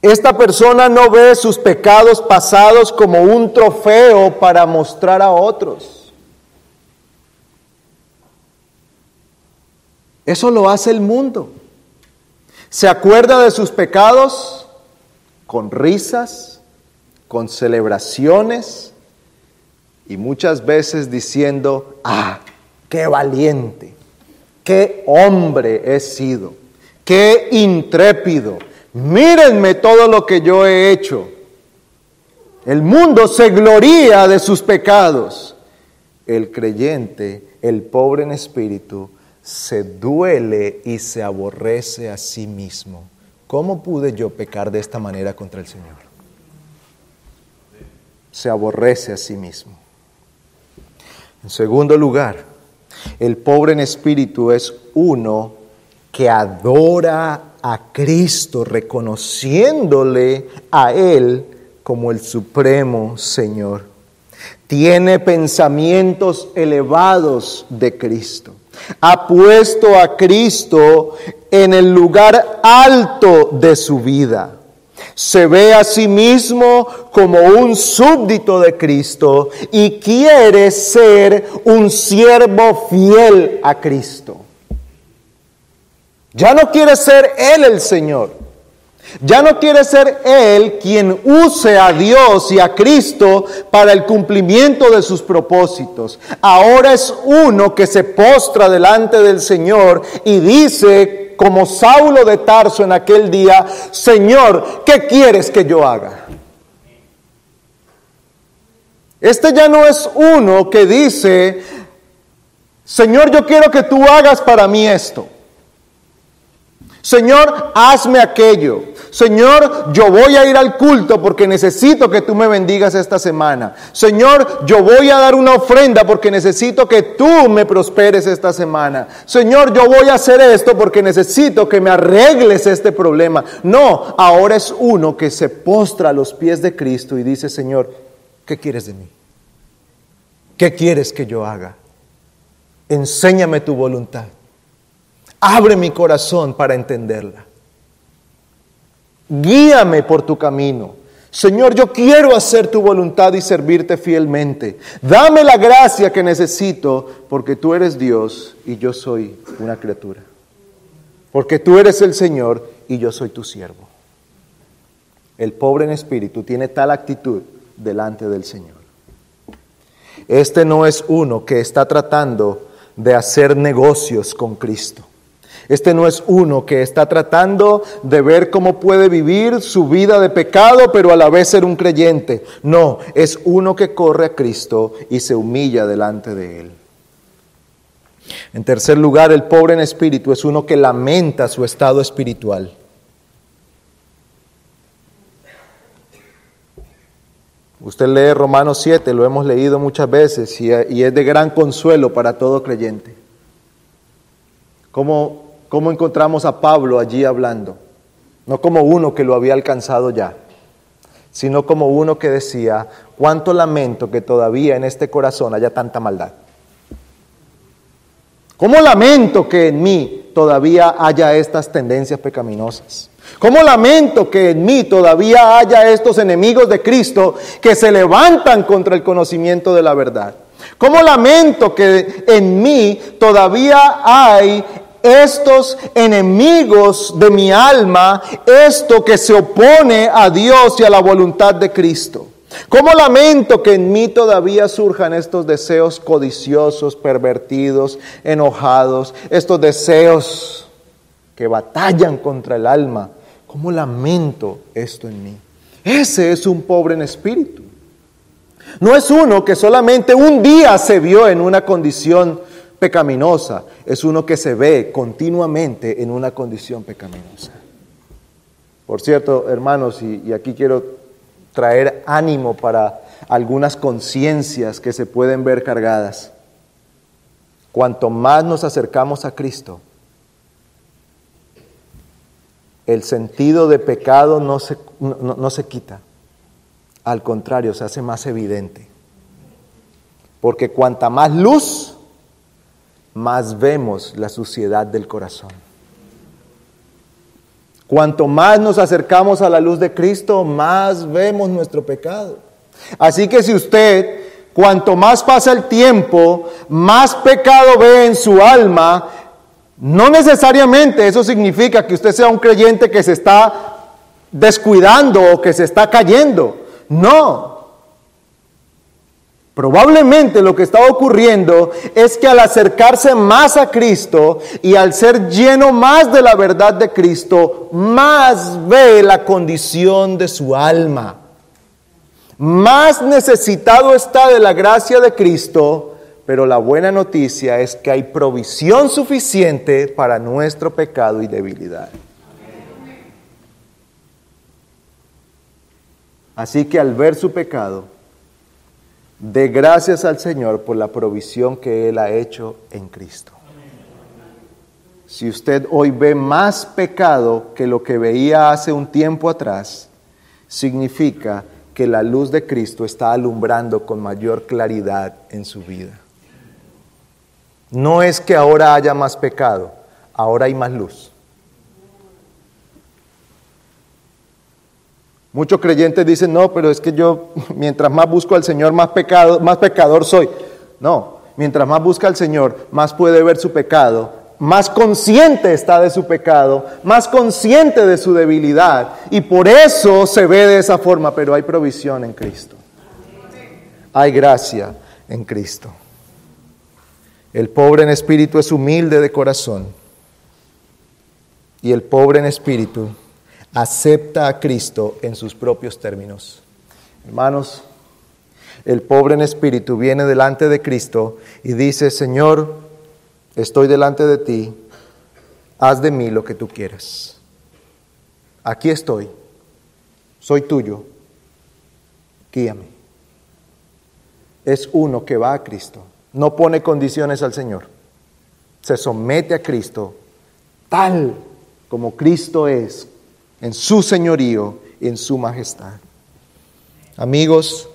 Esta persona no ve sus pecados pasados como un trofeo para mostrar a otros. Eso lo hace el mundo. Se acuerda de sus pecados con risas, con celebraciones y muchas veces diciendo, ah, qué valiente, qué hombre he sido, qué intrépido. Mírenme todo lo que yo he hecho. El mundo se gloría de sus pecados. El creyente, el pobre en espíritu, se duele y se aborrece a sí mismo. ¿Cómo pude yo pecar de esta manera contra el Señor? Se aborrece a sí mismo. En segundo lugar, el pobre en espíritu es uno que adora a Cristo, reconociéndole a Él como el supremo Señor. Tiene pensamientos elevados de Cristo. Ha puesto a Cristo en el lugar alto de su vida se ve a sí mismo como un súbdito de Cristo y quiere ser un siervo fiel a Cristo. Ya no quiere ser Él el Señor. Ya no quiere ser Él quien use a Dios y a Cristo para el cumplimiento de sus propósitos. Ahora es uno que se postra delante del Señor y dice como Saulo de Tarso en aquel día, Señor, ¿qué quieres que yo haga? Este ya no es uno que dice, Señor, yo quiero que tú hagas para mí esto. Señor, hazme aquello. Señor, yo voy a ir al culto porque necesito que tú me bendigas esta semana. Señor, yo voy a dar una ofrenda porque necesito que tú me prosperes esta semana. Señor, yo voy a hacer esto porque necesito que me arregles este problema. No, ahora es uno que se postra a los pies de Cristo y dice, Señor, ¿qué quieres de mí? ¿Qué quieres que yo haga? Enséñame tu voluntad. Abre mi corazón para entenderla. Guíame por tu camino. Señor, yo quiero hacer tu voluntad y servirte fielmente. Dame la gracia que necesito porque tú eres Dios y yo soy una criatura. Porque tú eres el Señor y yo soy tu siervo. El pobre en espíritu tiene tal actitud delante del Señor. Este no es uno que está tratando de hacer negocios con Cristo. Este no es uno que está tratando de ver cómo puede vivir su vida de pecado, pero a la vez ser un creyente. No, es uno que corre a Cristo y se humilla delante de Él. En tercer lugar, el pobre en espíritu es uno que lamenta su estado espiritual. Usted lee Romanos 7, lo hemos leído muchas veces y, es de gran consuelo para todo creyente. ¿Cómo, ¿Cómo encontramos a Pablo allí hablando? No como uno que lo había alcanzado ya, sino como uno que decía, cuánto lamento que todavía en este corazón haya tanta maldad. ¿Cómo lamento que en mí todavía haya estas tendencias pecaminosas? ¿Cómo lamento que en mí todavía haya estos enemigos de Cristo que se levantan contra el conocimiento de la verdad? ¿Cómo lamento que en mí todavía hay estos enemigos de mi alma, esto que se opone a Dios y a la voluntad de Cristo? ¿Cómo lamento que en mí todavía surjan estos deseos codiciosos, pervertidos, enojados, estos deseos que batallan contra el alma? ¿Cómo lamento esto en mí? Ese es un pobre en espíritu. No es uno que solamente un día se vio en una condición pecaminosa, es uno que se ve continuamente en una condición pecaminosa. Por cierto, hermanos, y, aquí quiero traer ánimo para algunas conciencias que se pueden ver cargadas. Cuanto más nos acercamos a Cristo, el sentido de pecado no se, no, se quita. Al contrario, se hace más evidente. Porque cuanta más luz, más vemos la suciedad del corazón. Cuanto más nos acercamos a la luz de Cristo, más vemos nuestro pecado. Así que si usted, cuanto más pasa el tiempo, más pecado ve en su alma, no necesariamente eso significa que usted sea un creyente que se está descuidando o que se está cayendo. No. Probablemente lo que está ocurriendo es que al acercarse más a Cristo y al ser lleno más de la verdad de Cristo, más ve la condición de su alma. Más necesitado está de la gracia de Cristo pero la buena noticia es que hay provisión suficiente para nuestro pecado y debilidad. Así que al ver su pecado, dé gracias al Señor por la provisión que Él ha hecho en Cristo. Si usted hoy ve más pecado que lo que veía hace un tiempo atrás, significa que la luz de Cristo está alumbrando con mayor claridad en su vida. No es que ahora haya más pecado, ahora hay más luz. Muchos creyentes dicen, no, pero es que yo, <laughs> mientras más busco al Señor, más, pecado, más pecador soy. No, mientras más busca al Señor, más puede ver su pecado, más consciente está de su pecado, más consciente de su debilidad. Y por eso se ve de esa forma, pero hay provisión en Cristo. Hay gracia en Cristo. El pobre en espíritu es humilde de corazón. Y el pobre en espíritu acepta a Cristo en sus propios términos. Hermanos, el pobre en espíritu viene delante de Cristo y dice, Señor, estoy delante de ti, haz de mí lo que tú quieras. Aquí estoy, soy tuyo, guíame. Es uno que va a Cristo, no pone condiciones al Señor, se somete a Cristo tal como Cristo es en su señorío en su majestad. Amigos,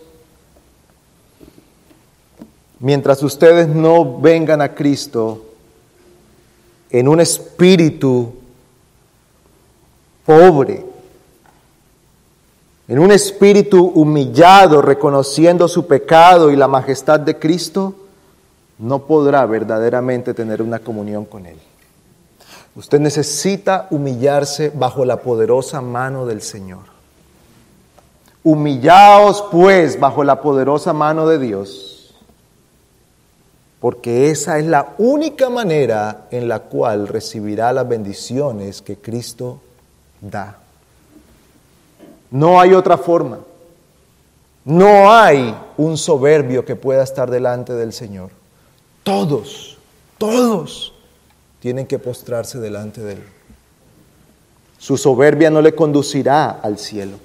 mientras ustedes no vengan a Cristo en un espíritu pobre, en un espíritu humillado, reconociendo su pecado y la majestad de Cristo, no podrá verdaderamente tener una comunión con Él. Usted necesita humillarse bajo la poderosa mano del Señor. Humillaos pues bajo la poderosa mano de Dios, porque esa es la única manera en la cual recibirá las bendiciones que Cristo da. No hay otra forma. No hay un soberbio que pueda estar delante del Señor. Todos, todos tienen que postrarse delante de Él. Su soberbia no le conducirá al cielo.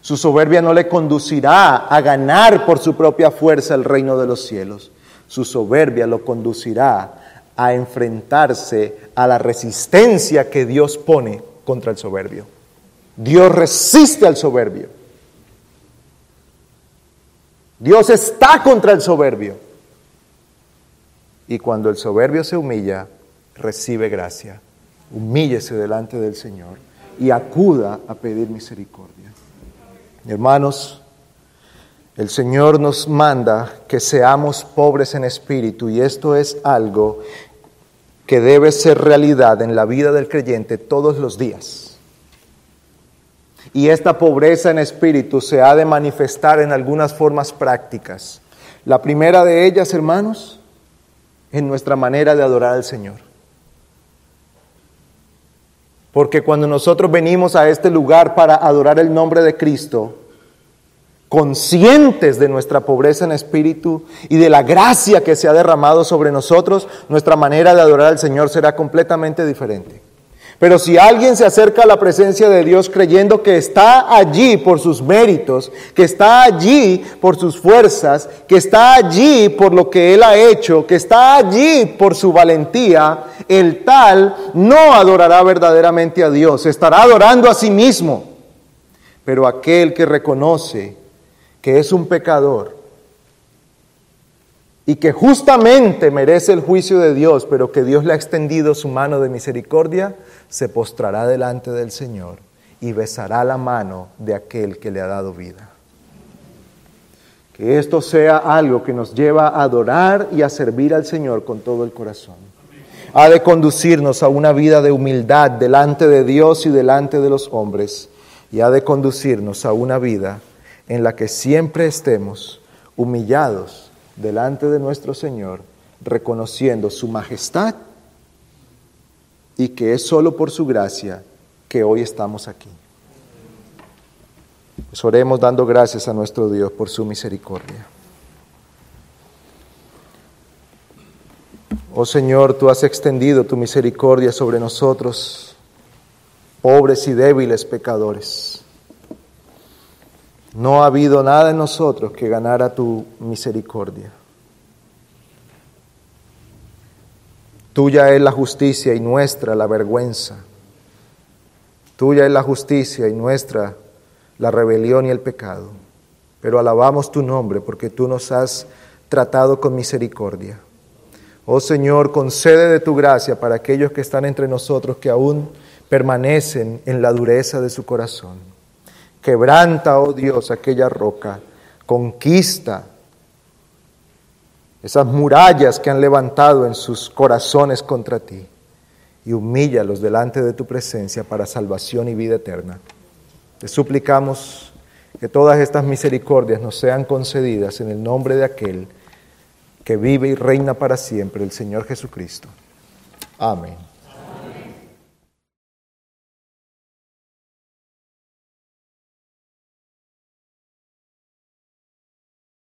Su soberbia no le conducirá a ganar por su propia fuerza el reino de los cielos. Su soberbia lo conducirá a enfrentarse a la resistencia que Dios pone contra el soberbio. Dios resiste al soberbio. Dios está contra el soberbio. Y cuando el soberbio se humilla, recibe gracia. Humíllese delante del Señor y acuda a pedir misericordia. Hermanos, el Señor nos manda que seamos pobres en espíritu y esto es algo que debe ser realidad en la vida del creyente todos los días. Y esta pobreza en espíritu se ha de manifestar en algunas formas prácticas. La primera de ellas, hermanos, en nuestra manera de adorar al Señor. Porque cuando nosotros venimos a este lugar para adorar el nombre de Cristo, conscientes de nuestra pobreza en espíritu y de la gracia que se ha derramado sobre nosotros, nuestra manera de adorar al Señor será completamente diferente. Pero si alguien se acerca a la presencia de Dios creyendo que está allí por sus méritos, que está allí por sus fuerzas, que está allí por lo que Él ha hecho, que está allí por su valentía, el tal no adorará verdaderamente a Dios, estará adorando a sí mismo. Pero aquel que reconoce que es un pecador, y que justamente merece el juicio de Dios, pero que Dios le ha extendido su mano de misericordia, se postrará delante del Señor y besará la mano de aquel que le ha dado vida. Que esto sea algo que nos lleva a adorar y a servir al Señor con todo el corazón. Ha de conducirnos a una vida de humildad delante de Dios y delante de los hombres, y ha de conducirnos a una vida en la que siempre estemos humillados delante de nuestro Señor, reconociendo su majestad y que es solo por su gracia que hoy estamos aquí. Pues oremos dando gracias a nuestro Dios por su misericordia. Oh Señor, tú has extendido tu misericordia sobre nosotros, pobres y débiles pecadores. No ha habido nada en nosotros que ganara tu misericordia. Tuya es la justicia y nuestra la vergüenza. Tuya es la justicia y nuestra la rebelión y el pecado. Pero alabamos tu nombre porque tú nos has tratado con misericordia. Oh Señor, concede de tu gracia para aquellos que están entre nosotros que aún permanecen en la dureza de su corazón. Quebranta, oh Dios, aquella roca. Conquista esas murallas que han levantado en sus corazones contra ti y humíllalos delante de tu presencia para salvación y vida eterna. Te suplicamos que todas estas misericordias nos sean concedidas en el nombre de aquel que vive y reina para siempre, el Señor Jesucristo. Amén.